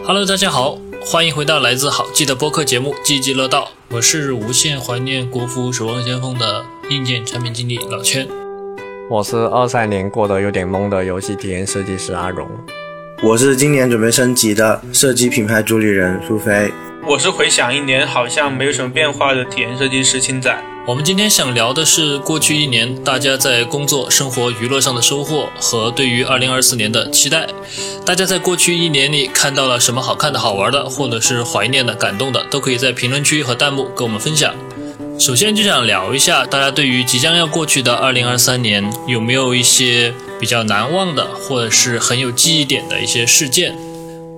Hello，大家好，欢迎回到来自好记的播客节目《积极乐道》，我是无限怀念国服《守望先锋》的硬件产品经理老千。我是二三年过得有点懵的游戏体验设计师阿荣。我是今年准备升级的设计品牌主理人苏菲。我是回想一年好像没有什么变化的体验设计师青仔。我们今天想聊的是过去一年大家在工作、生活、娱乐上的收获和对于二零二四年的期待。大家在过去一年里看到了什么好看的、好玩的，或者是怀念的、感动的，都可以在评论区和弹幕跟我们分享。首先就想聊一下，大家对于即将要过去的二零二三年有没有一些比较难忘的，或者是很有记忆点的一些事件？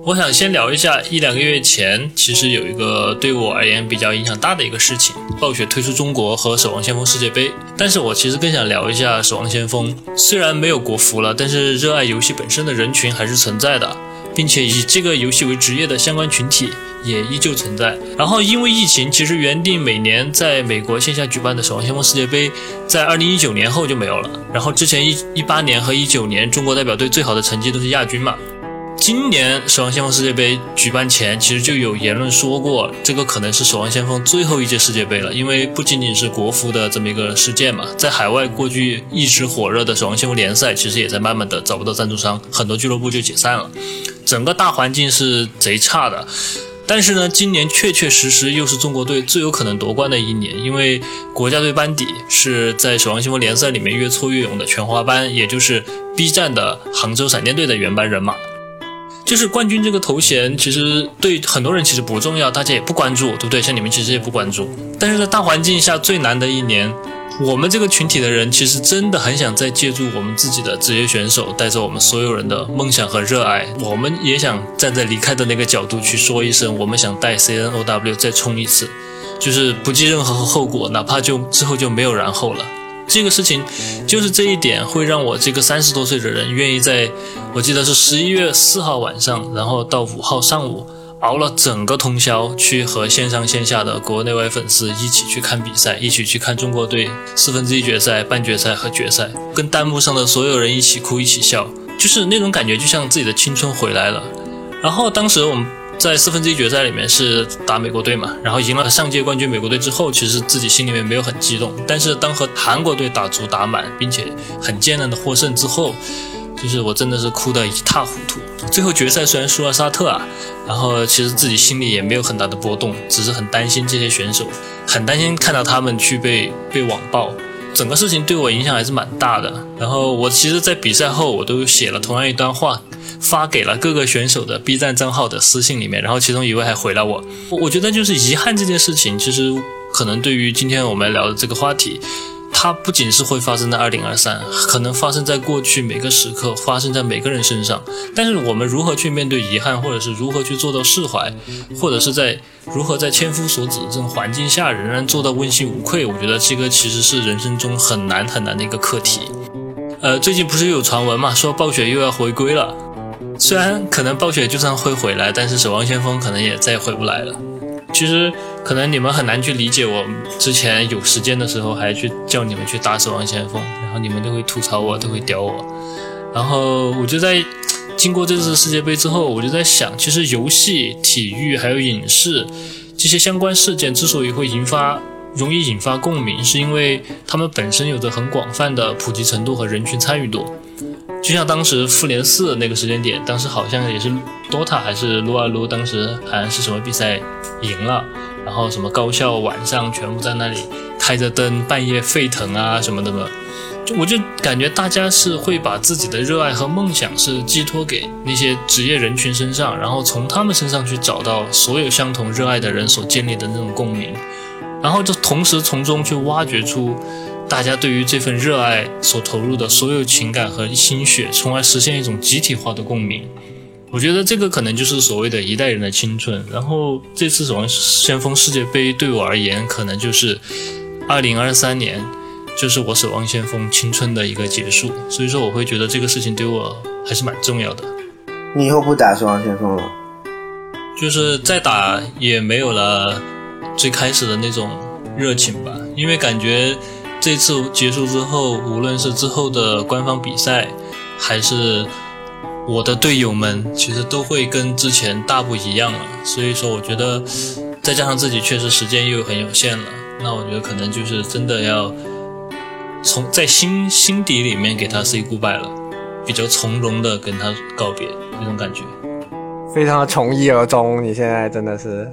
我想先聊一下一两个月前，其实有一个对我而言比较影响大的一个事情，暴雪退出中国和守望先锋世界杯。但是我其实更想聊一下守望先锋，虽然没有国服了，但是热爱游戏本身的人群还是存在的，并且以这个游戏为职业的相关群体也依旧存在。然后因为疫情，其实原定每年在美国线下举办的守望先锋世界杯，在二零一九年后就没有了。然后之前一一八年和一九年中国代表队最好的成绩都是亚军嘛。今年守望先锋世界杯举办前，其实就有言论说过，这个可能是守望先锋最后一届世界杯了。因为不仅仅是国服的这么一个事件嘛，在海外过去一直火热的守望先锋联赛，其实也在慢慢的找不到赞助商，很多俱乐部就解散了，整个大环境是贼差的。但是呢，今年确确实实又是中国队最有可能夺冠的一年，因为国家队班底是在守望先锋联赛里面越挫越勇的全华班，也就是 B 站的杭州闪电队的原班人马。就是冠军这个头衔，其实对很多人其实不重要，大家也不关注，对不对？像你们其实也不关注。但是在大环境下最难的一年，我们这个群体的人其实真的很想再借助我们自己的职业选手，带着我们所有人的梦想和热爱，我们也想站在离开的那个角度去说一声，我们想带 CNOW 再冲一次，就是不计任何后果，哪怕就之后就没有然后了。这个事情，就是这一点会让我这个三十多岁的人愿意在，我记得是十一月四号晚上，然后到五号上午，熬了整个通宵去和线上线下的国内外粉丝一起去看比赛，一起去看中国队四分之一决赛、半决赛和决赛，跟弹幕上的所有人一起哭一起笑，就是那种感觉，就像自己的青春回来了。然后当时我们。在四分之一决赛里面是打美国队嘛，然后赢了上届冠军美国队之后，其实自己心里面没有很激动。但是当和韩国队打足打满，并且很艰难的获胜之后，就是我真的是哭得一塌糊涂。最后决赛虽然输了沙特啊，然后其实自己心里也没有很大的波动，只是很担心这些选手，很担心看到他们去被被网暴。整个事情对我影响还是蛮大的。然后我其实，在比赛后我都写了同样一段话。发给了各个选手的 B 站账号的私信里面，然后其中一位还回了我。我觉得就是遗憾这件事情，其实可能对于今天我们聊的这个话题，它不仅是会发生在二零二三，可能发生在过去每个时刻，发生在每个人身上。但是我们如何去面对遗憾，或者是如何去做到释怀，或者是在如何在千夫所指这种环境下仍然做到问心无愧，我觉得这个其实是人生中很难很难的一个课题。呃，最近不是有传闻嘛，说暴雪又要回归了。虽然可能暴雪就算会回来，但是守望先锋可能也再也回不来了。其实可能你们很难去理解，我之前有时间的时候还去叫你们去打守望先锋，然后你们都会吐槽我，都会屌我。然后我就在经过这次世界杯之后，我就在想，其实游戏、体育还有影视这些相关事件之所以会引发容易引发共鸣，是因为它们本身有着很广泛的普及程度和人群参与度。就像当时复联四那个时间点，当时好像也是 DOTA 还是撸啊撸，当时好像是什么比赛赢了，然后什么高校晚上全部在那里开着灯，半夜沸腾啊什么的嘛，就我就感觉大家是会把自己的热爱和梦想是寄托给那些职业人群身上，然后从他们身上去找到所有相同热爱的人所建立的那种共鸣，然后就同时从中去挖掘出。大家对于这份热爱所投入的所有情感和心血，从而实现一种集体化的共鸣。我觉得这个可能就是所谓的一代人的青春。然后这次守望先锋世界杯对我而言，可能就是二零二三年，就是我守望先锋青春的一个结束。所以说，我会觉得这个事情对我还是蛮重要的。你以后不打守望先锋了？就是再打也没有了最开始的那种热情吧，因为感觉。这次结束之后，无论是之后的官方比赛，还是我的队友们其实都会跟之前大不一样了。所以说，我觉得再加上自己确实时间又很有限了，那我觉得可能就是真的要从在心心底里面给他 say goodbye 了，比较从容的跟他告别那种感觉。非常的从一而终。你现在真的是，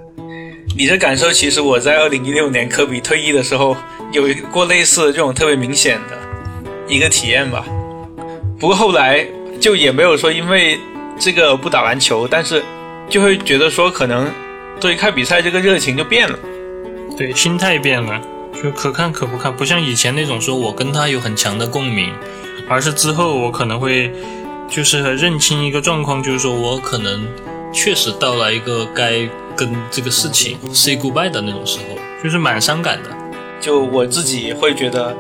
你的感受其实我在二零一六年科比退役的时候有过类似这种特别明显的一个体验吧。不过后来就也没有说因为这个不打篮球，但是就会觉得说可能对看比赛这个热情就变了。对，心态变了，就可看可不看，不像以前那种说我跟他有很强的共鸣，而是之后我可能会就是认清一个状况，就是说我可能确实到了一个该跟这个事情 say goodbye 的那种时候，就是蛮伤感的。就我自己会觉得，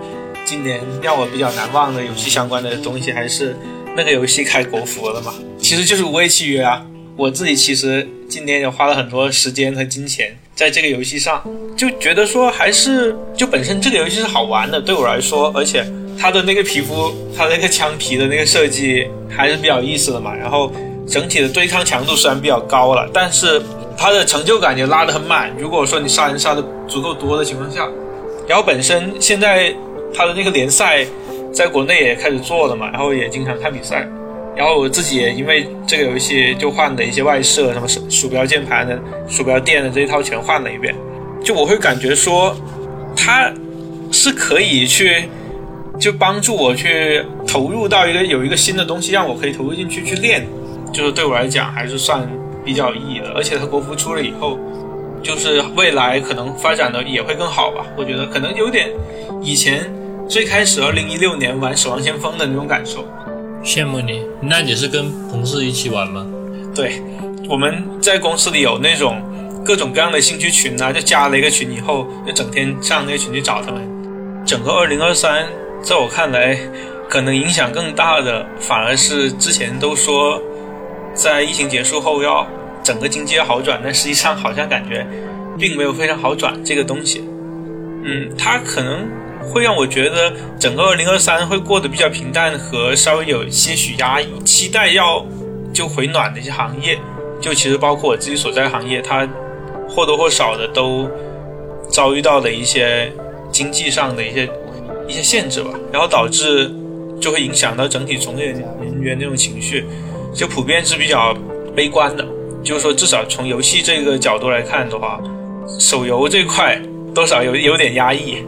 今年让我比较难忘的游戏相关的东西，还是那个游戏开国服了嘛，其实就是无畏契约啊。我自己其实今年也花了很多时间和金钱在这个游戏上，就觉得说还是就本身这个游戏是好玩的，对我来说，而且它的那个皮肤，它那个枪皮的那个设计还是比较有意思的嘛。然后整体的对抗强度虽然比较高了，但是它的成就感也拉得很满。如果说你杀人杀的足够多的情况下，然后本身现在它的那个联赛在国内也开始做了嘛，然后也经常看比赛。然后我自己也因为这个游戏就换了一些外设，什么鼠鼠标、键盘的、鼠标垫的这一套全换了一遍。就我会感觉说，它是可以去就帮助我去投入到一个有一个新的东西，让我可以投入进去去练。就是对我来讲还是算比较有意义的。而且它国服出了以后，就是未来可能发展的也会更好吧。我觉得可能有点以前最开始二零一六年玩《守望先锋》的那种感受。羡慕你，那你是跟同事一起玩吗？对，我们在公司里有那种各种各样的兴趣群啊，就加了一个群以后，就整天上那个群去找他们。整个二零二三，在我看来，可能影响更大的反而是之前都说在疫情结束后要整个经济要好转，但实际上好像感觉并没有非常好转这个东西。嗯，它可能。会让我觉得整个二零二三会过得比较平淡和稍微有些许压抑。期待要就回暖的一些行业，就其实包括我自己所在行业，它或多或少的都遭遇到了一些经济上的一些一些限制吧，然后导致就会影响到整体从业人员那种情绪，就普遍是比较悲观的。就是说，至少从游戏这个角度来看的话，手游这块多少有有点压抑。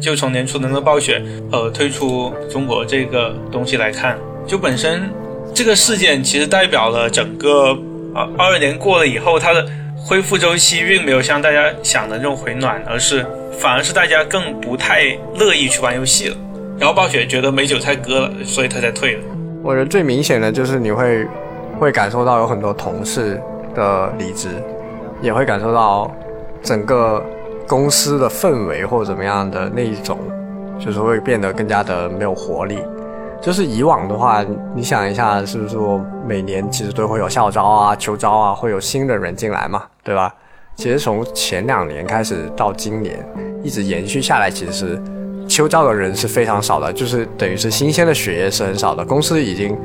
就从年初能够暴雪呃推出中国这个东西来看，就本身这个事件其实代表了整个啊二二年过了以后，它的恢复周期并没有像大家想的那种回暖，而是反而是大家更不太乐意去玩游戏了。然后暴雪觉得没韭菜割了，所以他才退了。我觉得最明显的就是你会会感受到有很多同事的离职，也会感受到整个。公司的氛围或者怎么样的那一种，就是会变得更加的没有活力。就是以往的话，你想一下，是不是我每年其实都会有校招啊、秋招啊，会有新的人进来嘛，对吧？其实从前两年开始到今年，一直延续下来，其实是秋招的人是非常少的，就是等于是新鲜的血液是很少的。公司已经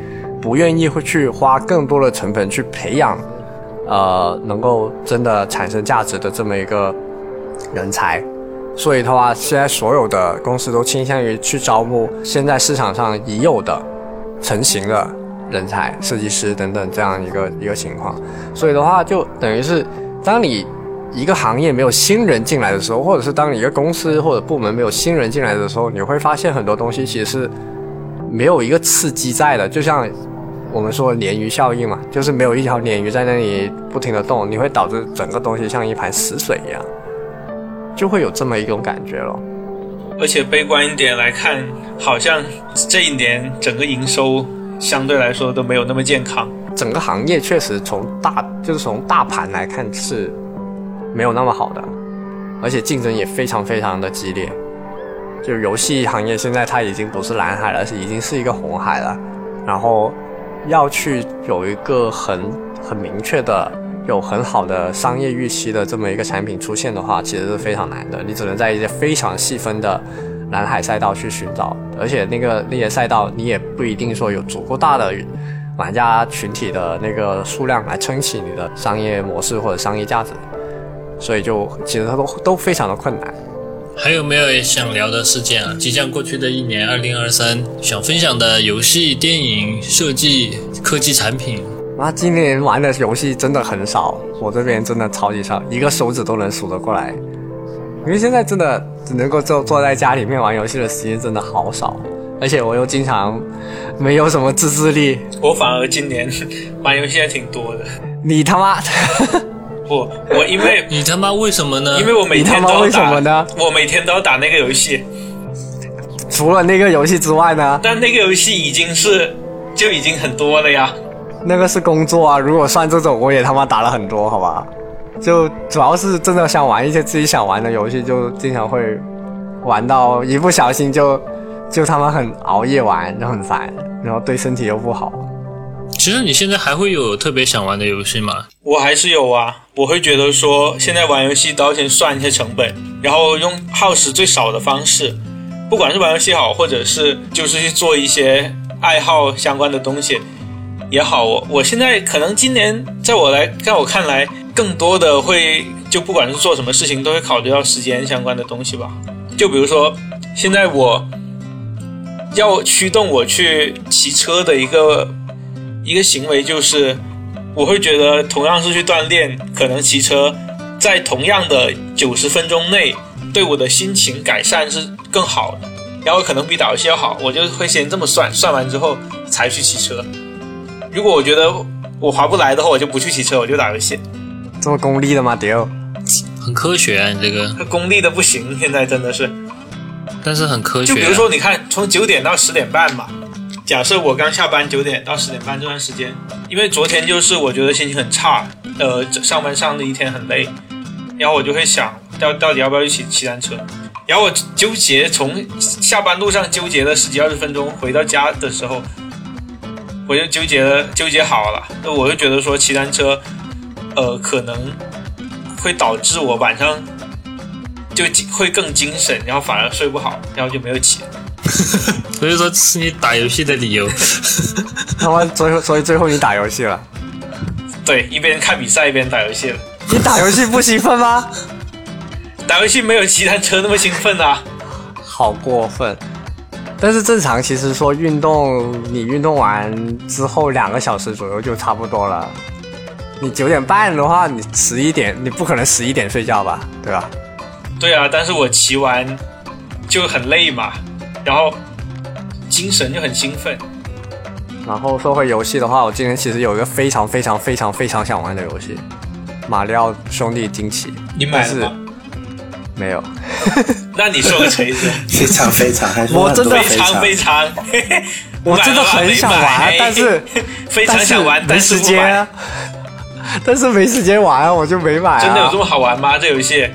不愿意会去花更多的成本去培养，呃，能够真的产生价值的这么一个。人才，所以的话，现在所有的公司都倾向于去招募现在市场上已有的成型的人才，设计师等等这样一个一个情况。所以的话，就等于是当你一个行业没有新人进来的时候，或者是当你一个公司或者部门没有新人进来的时候，你会发现很多东西其实是没有一个刺激在的。就像我们说鲶鱼效应嘛，就是没有一条鲶鱼在那里不停的动，你会导致整个东西像一盘死水一样。就会有这么一种感觉了，而且悲观一点来看，好像这一年整个营收相对来说都没有那么健康。整个行业确实从大就是从大盘来看是没有那么好的，而且竞争也非常非常的激烈。就游戏行业现在它已经不是蓝海了，是已经是一个红海了。然后要去有一个很很明确的。有很好的商业预期的这么一个产品出现的话，其实是非常难的。你只能在一些非常细分的蓝海赛道去寻找，而且那个那些赛道你也不一定说有足够大的玩家群体的那个数量来撑起你的商业模式或者商业价值，所以就其实它都都非常的困难。还有没有想聊的事件啊？即将过去的一年，二零二三，想分享的游戏、电影、设计、科技产品。妈，今年玩的游戏真的很少，我这边真的超级少，一个手指都能数得过来。因为现在真的只能够坐坐在家里面玩游戏的时间真的好少，而且我又经常没有什么自制力。我反而今年玩游戏还挺多的。你他妈！不，我因为 你他妈为什么呢？因为我每天都要为什么呢？我每天都要打那个游戏。除了那个游戏之外呢？但那个游戏已经是就已经很多了呀。那个是工作啊，如果算这种，我也他妈打了很多，好吧？就主要是真的想玩一些自己想玩的游戏，就经常会玩到一不小心就就他妈很熬夜玩，就很烦，然后对身体又不好。其实你现在还会有特别想玩的游戏吗？我还是有啊，我会觉得说现在玩游戏都要先算一些成本，然后用耗时最少的方式，不管是玩游戏好，或者是就是去做一些爱好相关的东西也好。我我现在可能今年在我来在我看来，更多的会就不管是做什么事情，都会考虑到时间相关的东西吧。就比如说现在我要驱动我去骑车的一个。一个行为就是，我会觉得同样是去锻炼，可能骑车在同样的九十分钟内，对我的心情改善是更好的，然后可能比打游戏要好，我就会先这么算，算完之后才去骑车。如果我觉得我划不来的话，我就不去骑车，我就打游戏。这么功利的吗？丢，很科学啊，你这个。功利的不行，现在真的是。但是很科学。就比如说，你看，从九点到十点半嘛。假设我刚下班九点到十点半这段时间，因为昨天就是我觉得心情很差，呃，上班上的一天很累，然后我就会想到到底要不要一起骑单车，然后我纠结从下班路上纠结了十几二十分钟，回到家的时候，我就纠结了纠结好了，那我就觉得说骑单车，呃，可能会导致我晚上就会更精神，然后反而睡不好，然后就没有骑。所以说是你打游戏的理由，他妈最后所以最后你打游戏了，对，一边看比赛一边打游戏了。你打游戏不兴奋吗？打游戏没有骑单车那么兴奋啊！好过分。但是正常其实说运动，你运动完之后两个小时左右就差不多了。你九点半的话，你十一点你不可能十一点睡觉吧？对吧？对啊，但是我骑完就很累嘛。然后精神就很兴奋。然后说回游戏的话，我今天其实有一个非常非常非常非常想玩的游戏，《马里奥兄弟惊奇》。你买了吗？没有。那你说个锤子。非常非常，我真的非常非常，我真的很想玩，但是非常想玩，没时间。但是没时间玩，我就没买。真的有这么好玩吗？这游戏？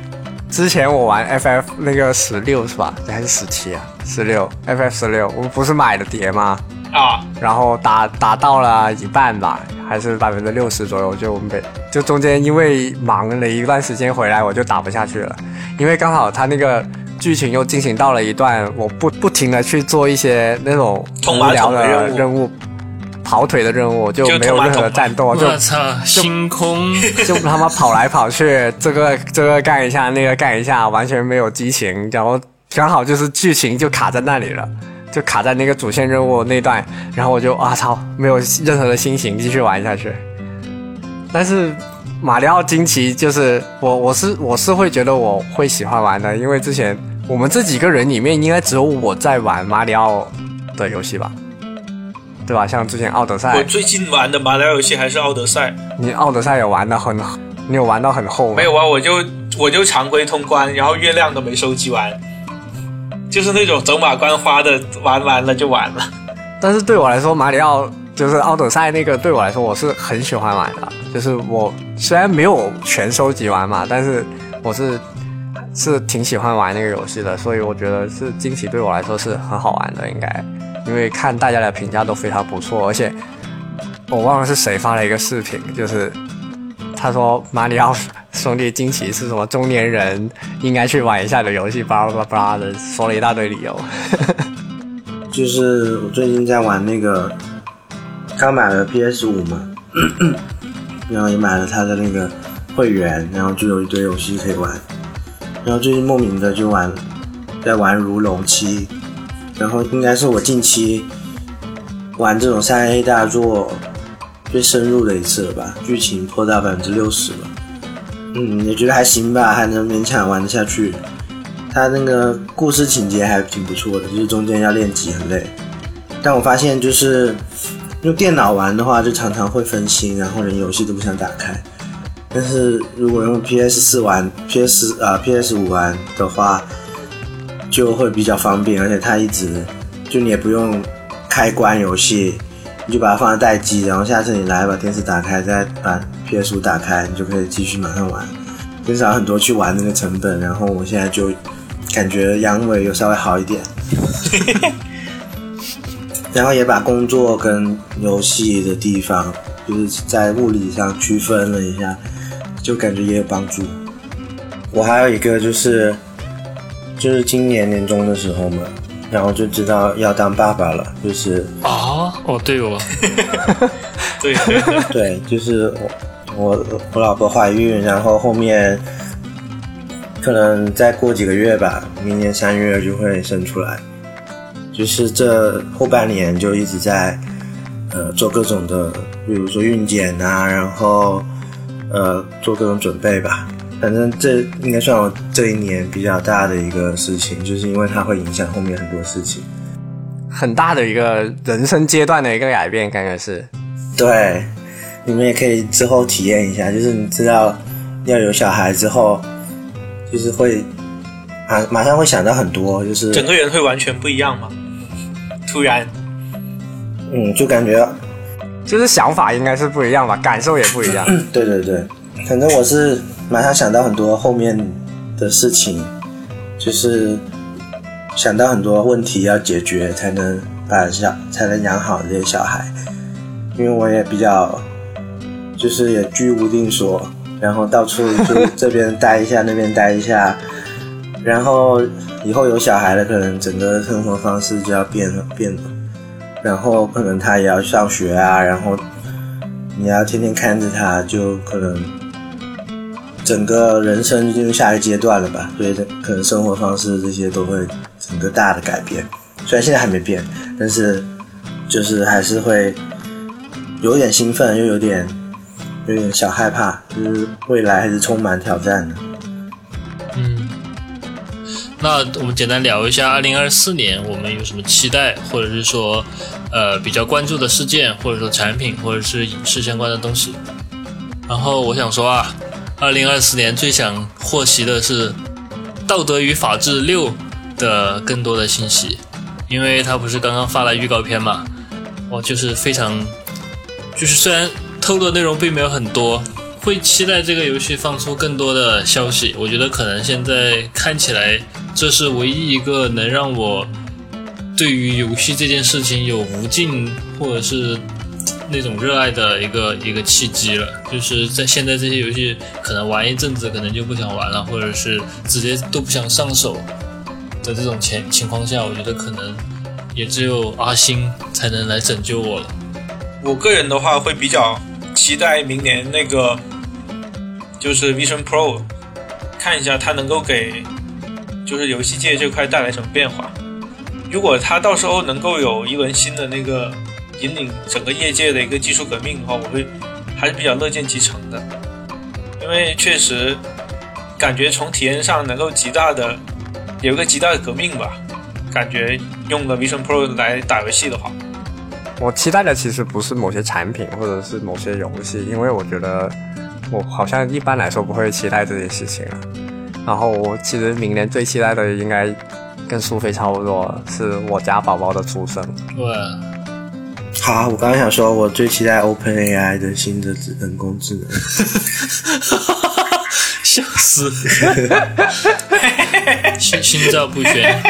之前我玩 FF 那个十六是吧？还是十七啊？十六 FF 十六，我不是买的碟吗？啊，然后打打到了一半吧，还是百分之六十左右，就没就中间因为忙了一段时间回来，我就打不下去了，因为刚好他那个剧情又进行到了一段，我不不停的去做一些那种无聊的任务。跑腿的任务就没有任何的战斗，就操星空 就他妈跑来跑去，这个这个干一下，那个干一下，完全没有激情，然后刚好就是剧情就卡在那里了，就卡在那个主线任务那段，然后我就啊操，没有任何的心情继续玩下去。但是马里奥惊奇就是我我是我是会觉得我会喜欢玩的，因为之前我们这几个人里面应该只有我在玩马里奥的游戏吧。对吧？像之前奥德赛，我最近玩的马里奥游戏还是奥德赛。你奥德赛也玩的很，你有玩到很厚吗？没有啊，我就我就常规通关，然后月亮都没收集完，就是那种走马观花的玩完了就完了。但是对我来说，马里奥就是奥德赛那个，对我来说我是很喜欢玩的。就是我虽然没有全收集完嘛，但是我是是挺喜欢玩那个游戏的，所以我觉得是惊喜对我来说是很好玩的，应该。因为看大家的评价都非常不错，而且我忘了是谁发了一个视频，就是他说马里奥兄弟惊奇是什么中年人应该去玩一下的游戏，巴拉巴拉巴拉的说了一大堆理由。就是我最近在玩那个刚买了 PS 五嘛，然后也买了他的那个会员，然后就有一堆游戏可以玩。然后最近莫名的就玩，在玩《如龙七》，然后应该是我近期玩这种三 A 大作最深入的一次了吧，剧情破到百分之六十了。嗯，也觉得还行吧，还能勉强玩得下去。它那个故事情节还挺不错的，就是中间要练级很累。但我发现就是用电脑玩的话，就常常会分心，然后连游戏都不想打开。但是如果用 PS 四玩、PS 啊 PS 五玩的话，就会比较方便，而且它一直就你也不用开关游戏，你就把它放在待机，然后下次你来把电视打开，再把 PS 五打开，你就可以继续马上玩，减少很多去玩那个成本。然后我现在就感觉阳痿有稍微好一点。然后也把工作跟游戏的地方，就是在物理上区分了一下，就感觉也有帮助。我还有一个就是，就是今年年终的时候嘛，然后就知道要当爸爸了，就是啊，哦对哦，对 对，就是我我我老婆怀孕，然后后面可能再过几个月吧，明年三月就会生出来。就是这后半年就一直在，呃，做各种的，比如说孕检啊，然后，呃，做各种准备吧。反正这应该算我这一年比较大的一个事情，就是因为它会影响后面很多事情，很大的一个人生阶段的一个改变，感觉是。对，你们也可以之后体验一下，就是你知道要有小孩之后，就是会马马上会想到很多，就是整个人会完全不一样吗？突然，嗯，就感觉就是想法应该是不一样吧，感受也不一样。对对对，反正我是马上想到很多后面的事情，就是想到很多问题要解决，才能把小才能养好这些小孩。因为我也比较，就是也居无定所，然后到处就这边待一下，那边待一下，然后。以后有小孩了，可能整个生活方式就要变了变了，然后可能他也要上学啊，然后你要天天看着他，就可能整个人生进入下一个阶段了吧。所以可能生活方式这些都会整个大的改变。虽然现在还没变，但是就是还是会有点兴奋，又有点有点小害怕，就是未来还是充满挑战的。嗯那我们简单聊一下，二零二四年我们有什么期待，或者是说，呃，比较关注的事件，或者说产品，或者是影视相关的东西。然后我想说啊，二零二四年最想获悉的是《道德与法治六》的更多的信息，因为他不是刚刚发了预告片嘛，我就是非常，就是虽然透露的内容并没有很多。会期待这个游戏放出更多的消息。我觉得可能现在看起来，这是唯一一个能让我对于游戏这件事情有无尽或者是那种热爱的一个一个契机了。就是在现在这些游戏可能玩一阵子，可能就不想玩了，或者是直接都不想上手的这种情情况下，我觉得可能也只有阿星才能来拯救我了。我个人的话会比较期待明年那个。就是 Vision Pro，看一下它能够给就是游戏界这块带来什么变化。如果它到时候能够有一轮新的那个引领整个业界的一个技术革命的话，我会还是比较乐见其成的。因为确实感觉从体验上能够极大的有个极大的革命吧。感觉用了 Vision Pro 来打游戏的话，我期待的其实不是某些产品或者是某些游戏，因为我觉得。我好像一般来说不会期待这些事情了。然后我其实明年最期待的应该跟苏菲差不多，是我家宝宝的出生。对。好，我刚刚想说，我最期待 Open AI 的新的人工智能。笑死！心心照不宣。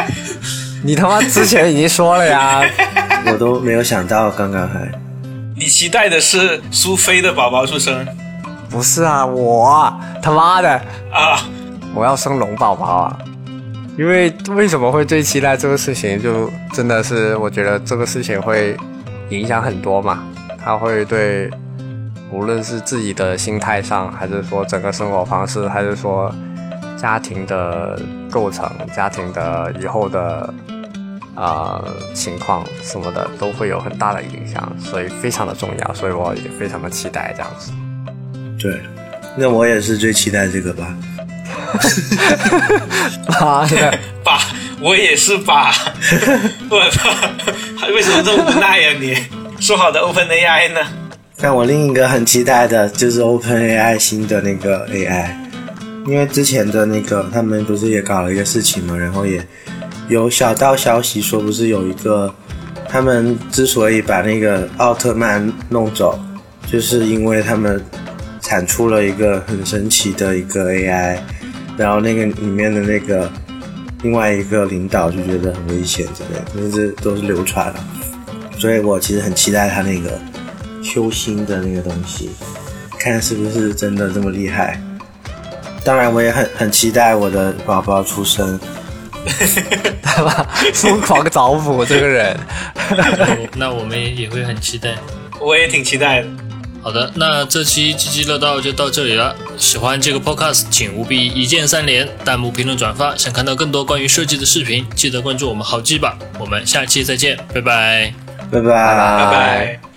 你他妈之前已经说了呀！我都没有想到，刚刚还。你期待的是苏菲的宝宝出生？不是啊，我他妈的啊！我要生龙宝宝啊！因为为什么会最期待这个事情？就真的是我觉得这个事情会影响很多嘛。他会对无论是自己的心态上，还是说整个生活方式，还是说家庭的构成、家庭的以后的呃情况什么的，都会有很大的影响，所以非常的重要，所以我也非常的期待这样子。对，那我也是最期待这个吧。妈的，爸，我也是吧，我操，为什么这么无奈呀、你？说好的 Open AI 呢？但我另一个很期待的就是 OpenAI 新的那个 AI，因为之前的那个他们不是也搞了一个事情嘛，然后也有小道消息说不是有一个，他们之所以把那个奥特曼弄走，就是因为他们产出了一个很神奇的一个 AI，然后那个里面的那个另外一个领导就觉得很危险之类的，因为这都是流传了，所以我其实很期待他那个修心的那个东西，看是不是真的这么厉害。当然，我也很很期待我的宝宝出生。对吧疯狂找补这个人。那我们也会很期待。我也挺期待的。好的，那这期积极乐道就到这里了。喜欢这个 podcast，请务必一键三连、弹幕、评论、转发。想看到更多关于设计的视频，记得关注我们好记吧。我们下期再见，拜拜。拜拜拜拜拜。